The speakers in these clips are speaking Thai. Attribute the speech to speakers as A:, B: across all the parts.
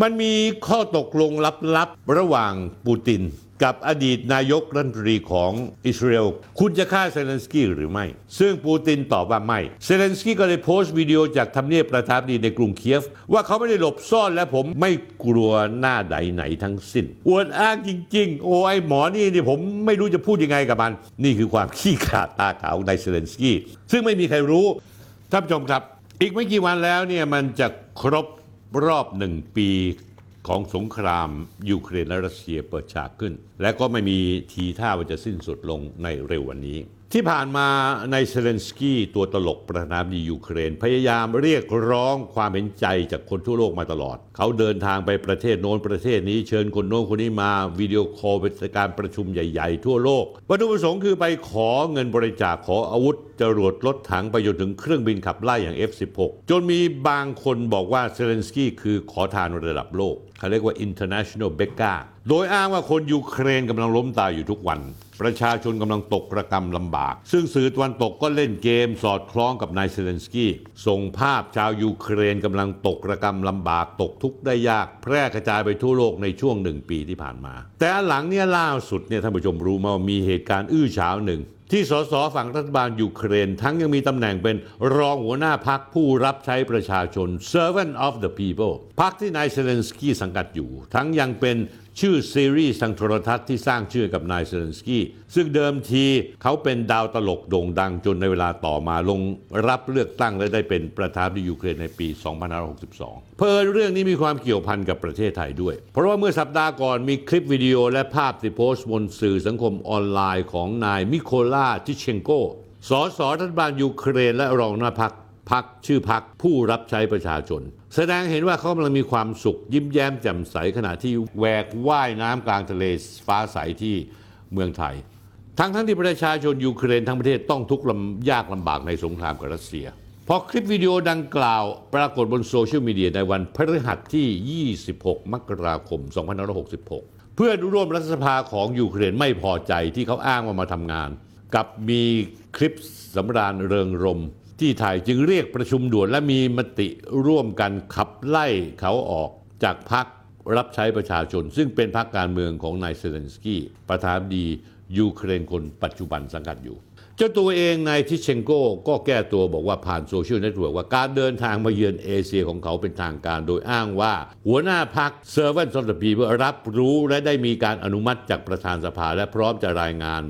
A: มันมีข้อตกลงลับๆ ระหว่างปูติน กับอดีตนายกรัฐมนตรีของอิสราเอล คุณจะฆ่าเซเลนสกี้หรือไม่ ซึ่งปูตินตอบว่าไม่ เซเลนสกี้ก็เลยโพสต์วิดีโอจากทำเนียบประธานาธิบดีในกรุงเคียฟ ว่าเขาไม่ได้หลบซ่อนและผมไม่กลัวหน้าใดไหนทั้งสิ้น อวดอ้างจริง ๆ โอ้ไอหมอนี่นี่ผมไม่รู้จะพูดยังไงกับมัน นี่คือความขี้ขลาดตาขาวของนายเซเลนสกี้ซึ่งไม่มีใครรู้ท่านผู้ชมครับ อีกไม่กี่วันแล้วเนี่ยมันจะครบ รอบหนึ่งปีของสงครามยูเครนและรัสเซียเปิดฉากขึ้น และก็ไม่มีทีท่าว่าจะสิ้นสุดลงในเร็ววันนี้ ที่ผ่านมานายเซเลนสกี้ตัวตลกประธานาธิบดียูเครน พยายามเรียกร้องความเห็นใจจากคนทั่วโลกมาตลอด เขาเดินทางไปประเทศโน้นประเทศนี้เชิญคนโน้นคนนี้มาวิดีโอคอลเป็นการประชุมใหญ่ๆ ทั่วโลก วัตถุประสงค์คือไปขอเงินบริจาคขออาวุธจรวดรถถังไปจนถึงเครื่องบินขับไล่อย่าง F16 จนมีบางคนบอกว่าเซเลนสกี้คือขอทานระดับโลกเขาเรียกว่า international beggar โดยอ้างว่าคนยูเครนกำลังล้มตายอยู่ทุกวัน ประชาชนกำลังตกระกรรมลำบาก ซึ่งสื่อตะวันตกก็เล่นเกมสอดคล้องกับนายเซเลนสกี้ส่งภาพชาวยูเครนกำลังตกระกรรมลำบากตกทุกข์ได้ยาก แพร่กระจายไปทั่วโลกในช่วงหนึ่งปีที่ผ่านมา แต่หลังเนี่ยล่าสุดเนี่ยท่านผู้ชมรู้มาว่ามีเหตุการณ์อื้อฉาวหนึ่งที่สสฝั่งรัฐบาลยูเครน ทั้งยังมีตำแหน่งเป็นรองหัวหน้าพรรคผู้รับใช้ประชาชน servant of the people พรรคที่นายเซเลนสกี้สังกัดอยู่ ทั้งยังเป็นชื่อซีรีส์ทางโทรทัศน์ที่สร้างชื่อกับนายเซเลนสกี้ซึ่งเดิมทีเขาเป็นดาวตลกโด่งดังจนในเวลาต่อมาลงรับเลือกตั้งและได้เป็นประธานาธิบดียูเครนในปี 2562 เผอิญเรื่องนี้มีความเกี่ยวพันกับประเทศไทยด้วย เพราะว่าเมื่อสัปดาห์ก่อนมีคลิปวิดีโอและภาพที่โพสต์บนสื่อสังคมออนไลน์ของนายมิโคลาทิเชนโกสสรัฐบาลยูเครนและรองหัวหน้าพรรค พรรคชื่อพรรคผู้รับใช้ประชาชน แสดงเห็นว่าเขากำลังมีความสุข ยิ้มแย้มแจ่มใสขณะที่แหวกว่ายน้ำกลางทะเลฟ้าใสที่เมืองไทย ทั้งทั้งที่ประชาชนยูเครนทั้งประเทศต้องทุกข์ลำยากลำบากในสงครามกับรัสเซียพอคลิปวิดีโอดังกล่าวปรากฏบนโซเชียลมีเดียในวันพฤหัสที่ 26 มกราคม 2566 เพื่อนร่วมรัฐสภาของยูเครนไม่พอใจที่เขาอ้างว่ามาทำงาน กับมีคลิปสำราญเริงรมย์ ที่ไทยจึงเรียกประชุมด่วนและมีมติร่วมกันขับไล่เขาออกจากพรรครับใช้ประชาชน ซึ่งเป็นพรรคการเมืองของนายเซเลนสกี้ประธานาธิบดียูเครนคนปัจจุบันสังกัดอยู่ เจ้าตัวเองนายทิเชนโกก็แก้ตัวบอกว่าผ่านโซเชียลเน็ตเวิร์กว่าการเดินทางมาเยือนเอเชียของเขาเป็นทางการโดยอ้างว่า หัวหน้าพรรค Servants of the People รับรู้และได้มีการอนุมัติจากประธานสภาและพร้อมจะรายงาน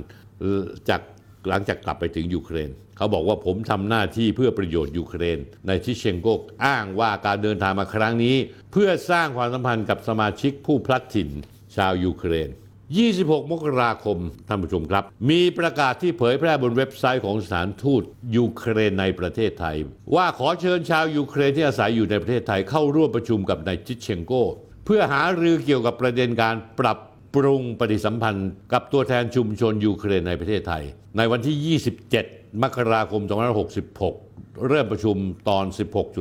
A: จากหลังจากกลับไปถึงยูเครน เขาบอกว่าผมทำหน้าที่เพื่อประโยชน์ยูเครน ในทิเชนโกกอ้างว่าการเดินทางมาครั้งนี้ เพื่อสร้างความสัมพันธ์กับสมาชิกผู้พลัดถิ่นชาวยูเครน 26 มกราคม ท่านผู้ชมครับ มีประกาศที่เผยแพร่บนเว็บไซต์ของสถานทูตยูเครนในประเทศไทย ว่าขอเชิญชาวยูเครนที่อาศัยอยู่ในประเทศไทยเข้าร่วมประชุมกับนายทิเชนโก เพื่อหารือเกี่ยวกับประเด็นการปรับปรุงปฏิสัมพันธ์กับตัวแทนชุมชนยูเครนในประเทศไทย ในวันที่ 27 มกราคม 2566 เริ่มประชุมตอน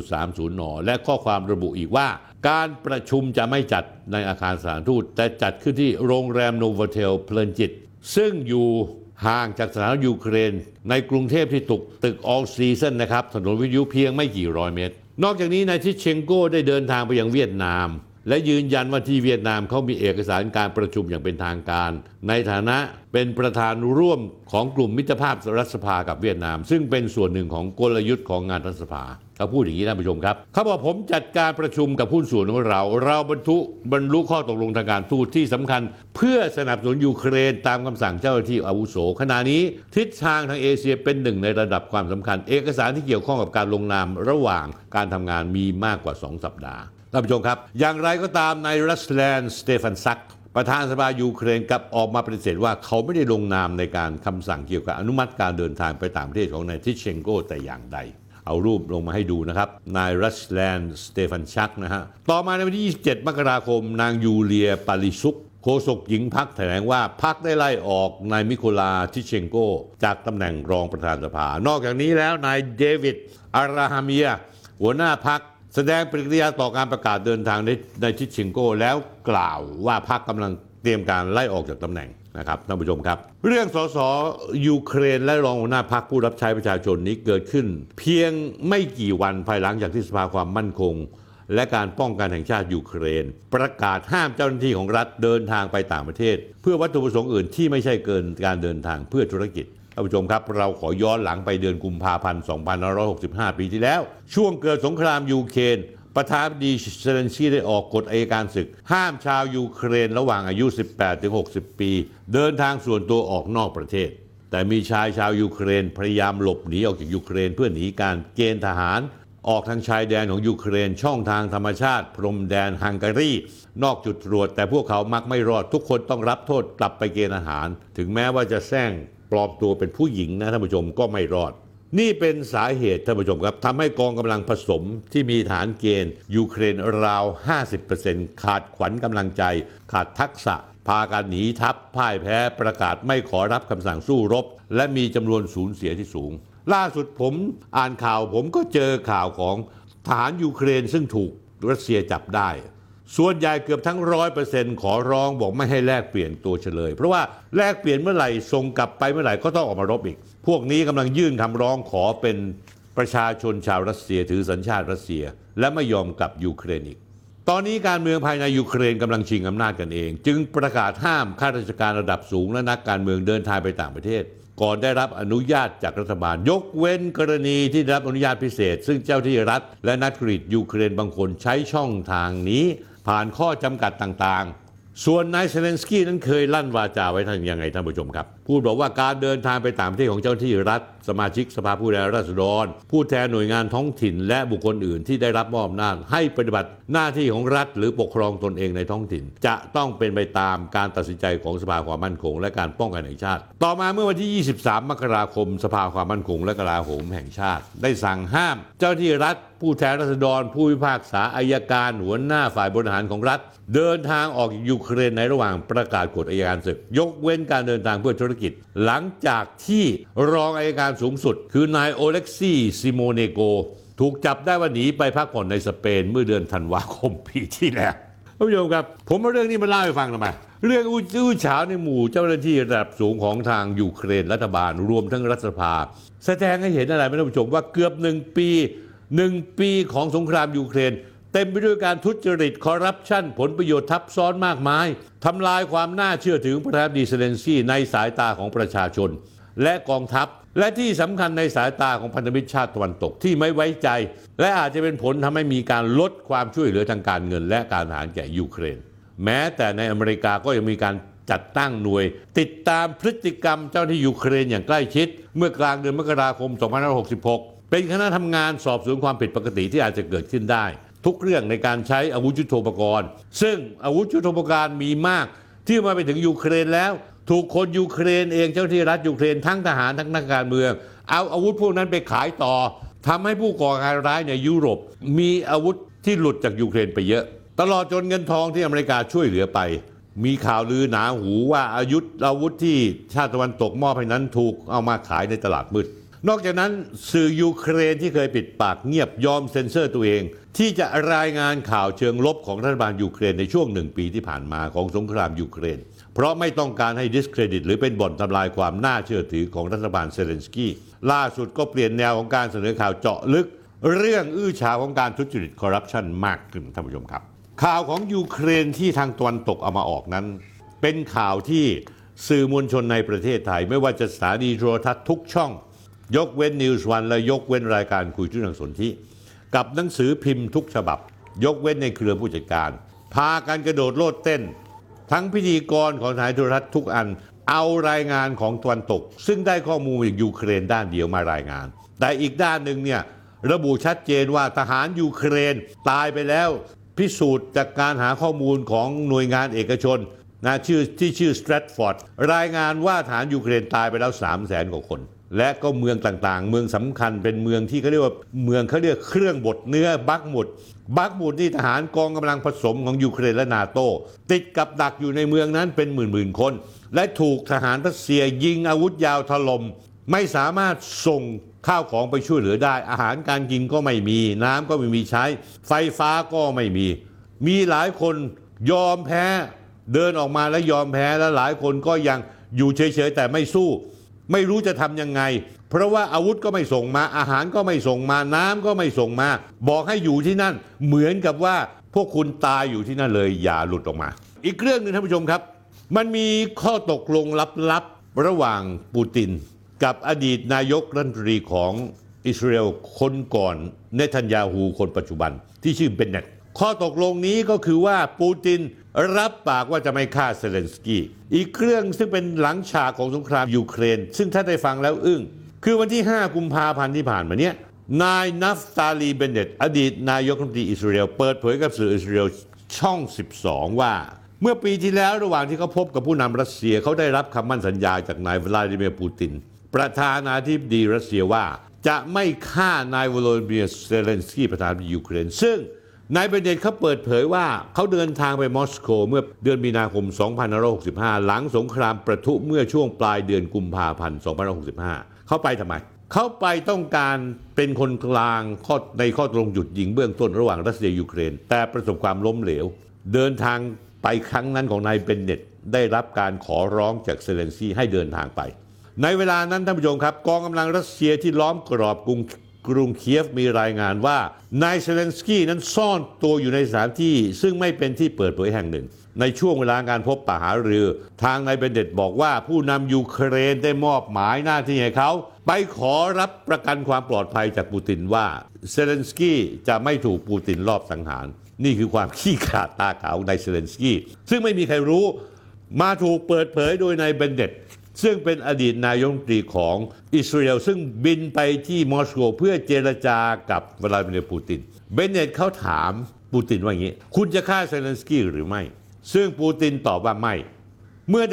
A: 16.30 น และข้อความระบุอีกว่า การประชุมจะไม่จัดในอาคารสถานทูต แต่จัดขึ้นที่โรงแรมโนวเทลเพลินจิต ซึ่งอยู่ห่างจากสถานทูตยูเครน ในกรุงเทพที่ตกตึกออลซีซันนะครับ ถนนวิทยุเพียงไม่กี่ร้อยเมตร นอกจากนี้นายทิเชนโกได้เดินทางไปยังเวียดนาม และยืนยันว่าที่เวียดนามเขามีเอกสารการประชุมอย่างเป็นทางการ ในฐานะเป็นประธานร่วมของกลุ่มมิตรภาพรัฐสภากับเวียดนาม ซึ่งเป็นส่วนหนึ่งของกลยุทธ์ของงานรัฐสภาเขาพูดอย่างนี้ท่านผู้ชมครับเขาบอกผมจัดการประชุมกับผู้นส่วนของเรา เราบรรทุบรรลุข้อตกลงทางการทูตที่สำคัญ เพื่อสนับสนุนยูเครนตามคำสั่งเจ้าหน้าที่อาวุโสขณะนี้ ทิศทางทางเอเชียเป็นหนึ่งในระดับความสำคัญ เอกสารที่เกี่ยวข้องกับการลงนามระหว่างการทำงานมีมากกว่า 2 สัปดาห์ ท่านผู้ชมครับ อย่างไรก็ตามนายรัสแลนด์สเตฟานซัก ประธานสภายูเครนกับออกมาปฏิเสธว่าเขาไม่ได้ลงนามในการคำสั่งเกี่ยวกับอนุมัติการเดินทางไปต่างประเทศของนายทิเชนโกแต่อย่างใดเอารูปลงมาให้ดูนะครับ นายรัสแลนด์สเตฟานซักนะฮะ ต่อมาในวันที่ 27 มกราคม นางยูเลียปาลิซุก โฆษกหญิงพรรคแถลงว่าพรรคได้ไล่ออกนายมิโคลาทิเชนโก จากตำแหน่งรองประธานสภา นอกจากนี้แล้วนายเดวิดอาราฮามียหัวหน้าพัก แสดงปฏิกิริยาต่อการประกาศเดินทางในในทิชชิงโก้แล้วกล่าวว่าพรรคกำลังเตรียมการไล่ออกจากตำแหน่งนะครับท่านผู้ชมครับ เรื่องสสยูเครนและรองหัวหน้าพรรคผู้รับใช้ประชาชนนี้เกิดขึ้น เพียงไม่กี่วันภายหลังจากที่สภาความมั่นคง และการป้องกันแห่งชาติยูเครน ประกาศห้ามเจ้าหน้าที่ของรัฐเดินทางไปต่างประเทศ เพื่อวัตถุประสงค์อื่นที่ไม่ใช่เกินการเดินทางเพื่อธุรกิจ ท่านผู้ชมครับ เราขอย้อนหลังไปเดือนกุมภาพันธ์ 2565 ปีที่แล้ว ช่วงเกิดสงครามยูเครนประธานาธิบดีเซเลนสกี้ได้ออกกฎอัยการศึก ห้ามชาวยูเครนระหว่างอายุ 18-60 ปี เดินทางส่วนตัวออกนอกประเทศ แต่มีชายชาวยูเครนพยายามหลบหนีออกจากยูเครนเพื่อหนีการเกณฑ์ทหาร ออกทางชายแดนของยูเครนช่องทางธรรมชาติ พรมแดนฮังการี นอกจุดตรวจ แต่พวกเขามักไม่รอดทุกคนต้องรับโทษกลับไปเกณฑ์อาหาร ถึงแม้ว่าจะแซง ปลอมตัวเป็นผู้หญิงนะท่านผู้ชมก็ไม่รอด นี่เป็นสาเหตุท่านผู้ชมครับทำให้กองกำลังผสมที่มีฐานเกณฑ์ยูเครนราว 50%ขาดขวัญกำลังใจ ขาดทักษะ พากันหนีทัพพ่ายแพ้ประกาศไม่ขอรับคำสั่งสู้รบ และมีจำนวนสูญเสียที่สูง ล่าสุดผมอ่านข่าวผมก็เจอข่าวของทหารยูเครนซึ่งถูกรัสเซียจับได้ ส่วนใหญ่เกือบทั้งร้อยเปอร์เซ็นต์ขอร้องบอกไม่ให้แลกเปลี่ยนตัวเชลย เพราะว่าแลกเปลี่ยนเมื่อไหร่ส่งกลับไปเมื่อไหร่ก็ต้องออกมารบอีก พวกนี้กำลังยื่นคำร้องขอเป็นประชาชนชาวรัสเซียถือสัญชาติรัสเซีย และไม่ยอมกลับยูเครนอีก ตอนนี้การเมืองภายในยูเครนกำลังชิงอำนาจกันเอง จึงประกาศห้ามข้าราชการระดับสูงและนักการเมืองเดินทางไปต่างประเทศ ก่อนได้รับอนุญาตจากรัฐบาล ยกเว้นกรณีที่ได้รับอนุญาตพิเศษ ซึ่งเจ้าหน้าที่รัฐและนักธุรกิจยูเครนบางคนใช้ช่องทางนี้ ผ่านข้อจำกัดต่างๆ ส่วนนายเซเลนสกี้นั้นเคยลั่นวาจาไว้ท่านยังไงท่านผู้ชมครับ พูดบอกว่าการเดินทางไปต่างประเทศของเจ้าหน้าที่รัฐสมาชิกสภาผู้แทนราษฎร ผู้แทนหน่วยงานท้องถิ่น และบุคคลอื่นที่ได้รับมอบอำนาจให้ปฏิบัติหน้าที่ของรัฐ หรือปกครองตนเองในท้องถิ่น จะต้องเป็นไปตามการตัดสินใจของสภาความมั่นคง และการป้องกันแห่งชาติ ต่อมาเมื่อวันที่ 23 มกราคม สภาความมั่นคง และกลาโหมแห่งชาติ ได้สั่งห้าม เจ้าหน้าที่รัฐผู้แทนราษฎร ผู้พิพากษาอัยการหัวหน้าฝ่ายบริหารของรัฐ เดินทางออกจากยูเครนในระหว่างประกาศกฎอัยการศึก ยกเว้นการเดินทางเพื่อธุรกิจ หลังจากที่รองอัยการสูงสุด คือนายโอเล็กซี่ซิโมเนนโก ถูกจับได้ว่าหนีไปพักผ่อนในสเปนเมื่อเดือนธันวาคมปีที่แล้วท่านผู้ชมครับ ผมเอาเรื่องนี้มาเล่าให้ฟังทำไมเรื่องอู้อื้อฉาวในหมู่เจ้าหน้าที่ระดับสูงของทางยูเครนรัฐบาลรวมทั้งรัฐสภา แสดงให้เห็นอะไรไหมท่านผู้ชมว่าเกือบหนึ่งปีหนึ่งปีของสงครามยูเครน เต็มไปด้วยการทุจริตคอร์รัปชันผลประโยชน์ทับซ้อนมากมายทำลายความน่าเชื่อถือของประธานาธิบดีเซเลนสกี้ในสายตาของประชาชน และกองทัพ และที่สำคัญในสายตาของพันธมิตรชาติตะวันตกที่ไม่ไว้ใจ และอาจจะเป็นผลทำให้มีการลดความช่วยเหลือทางการเงิน และการทหารแก่ยูเครน แม้แต่ในอเมริกาก็ยังมีการจัดตั้งหน่วย ติดตามพฤติกรรมเจ้าหน้าที่ยูเครนอย่างใกล้ชิด เมื่อกลางเดือนมกราคม 2566 เป็นคณะทำงานสอบสวนความผิดปกติที่อาจจะเกิดขึ้นได้ ทุกเรื่องในการใช้อาวุธยุโทโธปกรณ์ ซึ่งอาวุธยุโทโธปกรณ์มีมากที่มาไปถึงยูเครนแล้ว ถูกคนยูเครนเองเจ้าหน้าที่รัฐยูเครนทั้งทหารทั้งนักการเมือง เอาอาวุธพวกนั้นไปขายต่อทำให้ผู้ก่อการร้ายในยุโรป มีอาวุธที่หลุดจากยูเครนไปเยอะ ตลอดจนเงินทองที่อเมริกาช่วยเหลือไป มีข่าวลือหนาหูว่าอายุธอาวุธที่ชาติตะวันตกมอบให้นั้นถูกเอามาขายในตลาดมืดนอกจากนั้นสื่อยูเครนที่เคยปิดปากเงียบยอมเซ็นเซอร์ตัวเอง ที่จะรายงานข่าวเชิงลบของรัฐบาลยูเครนในช่วงหนึ่งปีที่ผ่านมาของสงครามยูเครน เพราะไม่ต้องการให้ discredit หรือเป็นบ่อนทำลายความน่าเชื่อถือของรัฐบาลเซเลนสกี้ล่าสุดก็เปลี่ยนแนวของการเสนอข่าวเจาะลึก เรื่องอื้อฉาวของการทุจริตคอร์รัปชันมากขึ้นท่านผู้ชมครับ ข่าวของยูเครนที่ทางตะวันตกเอามาออกนั้น เป็นข่าวที่สื่อมวลชนในประเทศไทย ไม่ว่าจะสถานีโทรทัศน์ทุกช่อง ยกเว้นนิวส์วันและยกเว้นรายการคุยทุนทางสนธิกับหนังสือพิมพ์ทุกฉบับ ยกเว้นในเครือผู้จัดการ พากันกระโดดโลดเต้น ทั้งพิธีกรของสายโทรทัศน์ทุกอัน เอารายงานของตะวันตก ซึ่งได้ข้อมูลจากยูเครนด้านเดียวมารายงาน แต่อีกด้านหนึ่งเนี่ยระบุชัดเจนว่าทหารยูเครนตายไปแล้ว พิสูจน์จากการหาข้อมูลของหน่วยงานเอกชนนะชื่อที่ชื่อ Stratfor รายงานว่าทหารยูเครนตายไปแล้ว 3 0 0แสนกว่าคน และก็เมืองต่างๆ เมืองสำคัญเป็นเมืองที่เขาเรียกว่าเมืองเขาเรียกเครื่องบดเนื้อบักหมุด บักหมุดที่ทหารกองกำลังผสมของยูเครนและนาโต ติดกับดักอยู่ในเมืองนั้นเป็นหมื่นๆคน และถูกทหารรัสเซียยิงอาวุธยาวถล่มไม่สามารถส่งข้าวของไปช่วยเหลือได้ อาหารการกินก็ไม่มี น้ำก็ไม่มีใช้ ไฟฟ้าก็ไม่มี มีหลายคนยอมแพ้ เดินออกมาแล้วยอมแพ้แล้วหลายคนก็ยังอยู่เฉยๆแต่ไม่สู้ ไม่รู้จะทำยังไง เพราะว่าอาวุธก็ไม่ส่งมาอาหารก็ไม่ส่งมาน้ำก็ไม่ส่งมา บอกให้อยู่ที่นั่น เหมือนกับว่าพวกคุณตายอยู่ที่นั่นเลยอย่าหลุดออกมา อีกเรื่องหนึ่งท่านผู้ชมครับ มันมีข้อตกลงลับๆระหว่างปูติน กับอดีตนายกรัฐมนตรีของอิสราเอลคนก่อนเนทันยาฮูคนปัจจุบันที่ชื่อเบนเน็ต ข้อตกลงนี้ก็คือว่าปูตินรับปากว่าจะไม่ฆ่าเซเลนสกี้อีกเรื่องซึ่งเป็นหลังฉากของสงครามยูเครน ซึ่งท่านได้ฟังแล้วอึ้งคือวันที่ 5 กุมภาพันธ์ที่ผ่านมาเนี่ยนายนัฟตาลีเบนเนตอดีตนายกรัฐมนตรีอิสราเอลเปิดเผยกับสื่ออิสราเอลช่อง 12 ว่า เมื่อปีที่แล้วระหว่างที่เขาพบกับผู้นำรัสเซียเขาได้รับคำมั่นสัญญาจากนายวลาดิเมียร์ปูติน ประธานาธิบดีรัสเซียว่า จะไม่ฆ่านายวโลดิเมียร์เซเลนสกี้ประธานาธิบดียูเครนซึ่ง นายเบนเน็ตเขาเปิดเผยว่าเขาเดินทางไปมอสโกเมื่อเดือนมีนาคม 2565 หลังสงครามปะทุเมื่อช่วงปลายเดือนกุมภาพันธ์ 2565 เขาไปทำไม เขาไปต้องการเป็นคนกลางข้อในข้อตกลงหยุดยิงเบื้องต้นระหว่างรัสเซียยูเครน แต่ประสบความล้มเหลว เดินทางไปครั้งนั้นของนายเบนเน็ตได้รับการขอร้องจากเซเลนสกี้ให้เดินทางไป ในเวลานั้นท่านผู้ชมครับ กองกำลังรัสเซียที่ล้อมกรอบกรุง กรุงเคียฟมีรายงานว่านายเซเลนสกี้นั้นซ่อนตัวอยู่ในสถานที่ ซึ่งไม่เป็นที่เปิดเผยแห่งหนึ่ง ในช่วงเวลาการพบปะหารือ ทางนายเบนเน็ตบอกว่าผู้นำยูเครนได้มอบหมายหน้าที่ให้เขาไปขอรับประกันความปลอดภัยจากปูตินว่าเซเลนสกี้จะไม่ถูกปูตินลอบสังหาร นี่คือความขี้ขลาดตาขาวของนายเซเลนสกี้ซึ่งไม่มีใครรู้มาถูกเปิดเผยโดยนายเบนเน็ต ซึ่งเป็นอดีตนายกรัฐมนตรีของอิสราเอลซึ่งบินไปที่มอสโกเพื่อเจรจากับวลาดิเมียร์ปูติน เบนเน็ตเขาถามปูตินว่าอย่างนี้ คุณจะฆ่าเซเลนสกี้หรือไม่ ซึ่งปูตินตอบว่าไม่ เมื่อ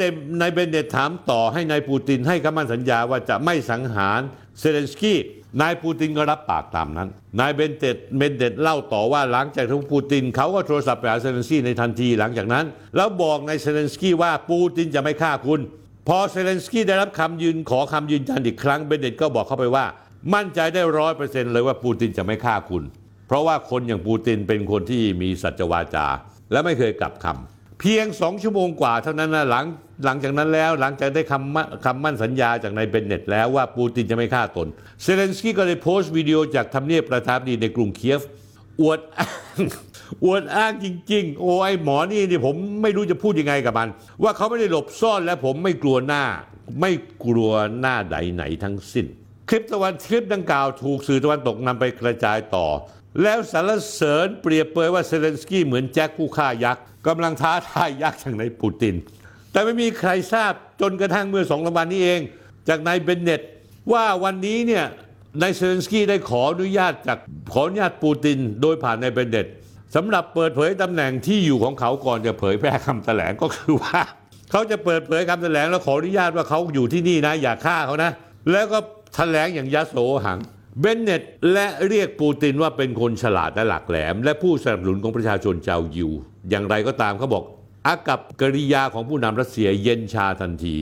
A: นายเบนเน็ตถามต่อให้นายปูตินให้คำมั่นสัญญาว่าจะไม่สังหารเซเลนสกี้นายปูตินก็รับปากตามนั้น นายเบนเน็ตเบนเน็ตเล่าต่อว่าหลังจากที่ปูตินเขาก็โทรศัพท์ไปหาเซเลนสกี้ในทันทีหลังจากนั้น แล้วบอกนายเซเลนสกี้ว่าปูตินจะไม่ฆ่าคุณ พอเซเลนสกี้ได้รับคำยืนขอคำยืนยันอีกครั้งเบนเน็ตก็บอกเข้าไปว่า มั่นใจได้ร้อยเปอร์เซ็นต์เลยว่าปูตินจะไม่ฆ่าคุณ เพราะว่าคนอย่างปูตินเป็นคนที่มีสัจวาจา และไม่เคยกลับคำเพียงสองชั่วโมงกว่าเท่านั้นนะหลังหลังจากนั้นแล้วหลังจากได้คำคำมั่นสัญญาจากนายเบนเน็ตแล้วว่าปูตินจะไม่ฆ่าตน เซเลนสกี้ก็เลยโพสต์วิดีโอจากทำเนียบประธานาธิบดีในกรุงเคียฟ อวดอ้างอวดอ้างจริง ๆ โอ้ไอหมอนี่นี่ผมไม่รู้จะพูดยังไงกับมัน ว่าเขาไม่ได้หลบซ่อนและผมไม่กลัวหน้า ไม่กลัวหน้าใดไหนทั้งสิ้น คลิปตะวันคลิปดังกล่าวถูกสื่อตะวันตกนำไปกระจายต่อ แล้วสรรเสริญเปรียบเปยว่าเซเลนสกี้เหมือนแจ็คผู้ฆ่ายักษ์กำลังท้าทายยักษ์อย่างในปูติน แต่ไม่มีใครทราบจนกระทั่งเมื่อสองสามวันนี้เอง จากนายเบนเน็ตว่าวันนี้เนี่ย นายเซเลนสกี้ได้ขออนุญาตจากขออนุญาตปูตินโดยผ่านนายเบนเน็ตสำหรับเปิดเผยตำแหน่งที่อยู่ของเขาก่อนจะเผยแพร่คำแถลงก็คือว่า เขาจะเปิดเผยคำแถลงแล้วขออนุญาตว่าเขาอยู่ที่นี่นะ อย่าฆ่าเขานะ แล้วก็แถลงอย่างยโสหังเบนเนตและเรียกปูตินว่าเป็นคนฉลาดและหลักแหลม และผู้สนับสนุนของประชาชนชาวยิว อย่างไรก็ตามเขาบอกอากับกริยาของผู้นำรัสเซียเย็นชาทันที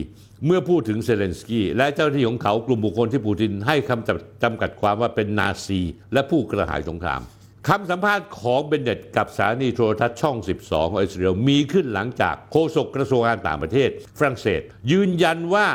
A: เมื่อพูดถึงเซเลนสกี้และเจ้าหน้าที่ของเขากลุ่มบุคคลที่ปูตินให้คำจำกัดความว่าเป็นนาซี และผู้กระหายสงครามคำสัมภาษณ์ของเบนเน็ตกับสถานีโทรทัศน์ช่อง 12 ของอิสราเอลมีขึ้นหลังจากโฆษกกระทรวงการต่างประเทศ ฝรั่งเศส ยืนยันว่า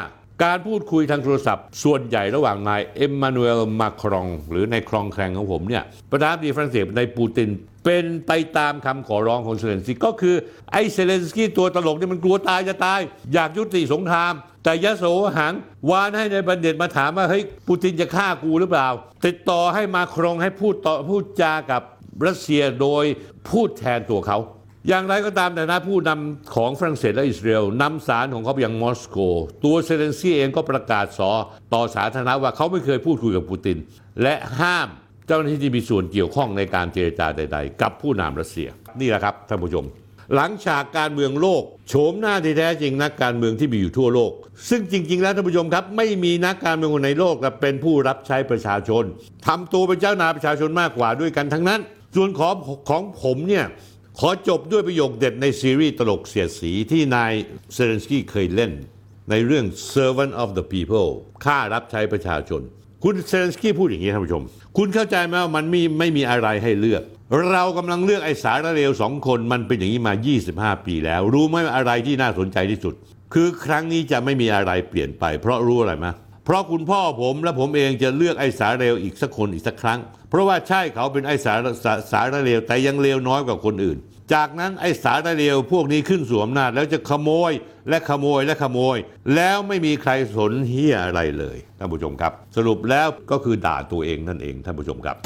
A: การพูดคุยทางโทรศัพท์ ส่วนใหญ่ระหว่างนายเอ็มมานูเอลมาครอง หรือในครองแครงของผมเนี่ยประธานาธิบดีฝรั่งเศสในปูติน เป็นไปตามคำขอร้องของเซเลนสกี้ก็คือไอ้เซเลนสกี้ตัวตลกเนี่ยมันกลัวตายจะตาย อยากยุติสงคราม แต่ยโสหังวานให้ในบันเด็ตมาถามว่าเฮ้ยปูตินจะฆ่ากูหรือเปล่า ติดต่อให้มาครองให้พูดต่อพูดจากับรัสเซียโดยพูดแทนตัวเขา อย่างไรก็ตามแต่นะผู้นำของฝรั่งเศสและอิสราเอลนำสารของเขาไปยังมอสโก ตัวเซเลนสกี้เองก็ประกาศสอต่อสาธารณะว่าเขาไม่เคยพูดคุยกับปูติน และห้ามเจ้าหน้าที่ที่มีส่วนเกี่ยวข้องในการเจรจาใด ๆ กับผู้นำรัสเซีย นี่แหละครับท่านผู้ชม หลังฉากการเมืองโลก โฉมหน้าที่แท้จริงนักการเมืองที่มีอยู่ทั่วโลก ซึ่งจริง ๆ แล้วท่านผู้ชมครับ ไม่มีนักการเมืองคนในโลกแต่เป็นผู้รับใช้ประชาชนทำตัวเป็นเจ้านายประชาชนมากกว่าด้วยกันทั้งนั้น ส่วนของของผมเนี่ยขอจบด้วยประโยคเด็ดในซีรีส์ตลกเสียดสีที่นายเซเลนสกี้เคยเล่น ในเรื่อง Servant of the People ข้ารับใช้ประชาชน คุณเซเลนสกี้พูดอย่างนี้ท่านผู้ชม คุณเข้าใจไหมว่ามันมีไม่มีอะไรให้เลือก เรากำลังเลือกไอ้สารเลวสองคนมันเป็นอย่างนี้มา 25 ปีแล้ว รู้ไหมอะไรที่น่าสนใจที่สุด คือครั้งนี้จะไม่มีอะไรเปลี่ยนไป เพราะรู้อะไรไหมเพราะคุณพ่อผมและผมเองจะเลือกไอ้สารเลวอีกสักคนอีกสักครั้ง เพราะว่าใช่เขาเป็นไอ้สารสาสารเลวแต่ยังเลวน้อยกว่าคนอื่น จากนั้นไอ้สารเลวพวกนี้ขึ้นสวมหน้าแล้วจะขโมยและขโมยและขโมย แล้วไม่มีใครสนเฮียอะไรเลยท่านผู้ชมครับ สรุปแล้วก็คือด่าตัวเองนั่นเองท่านผู้ชมครับ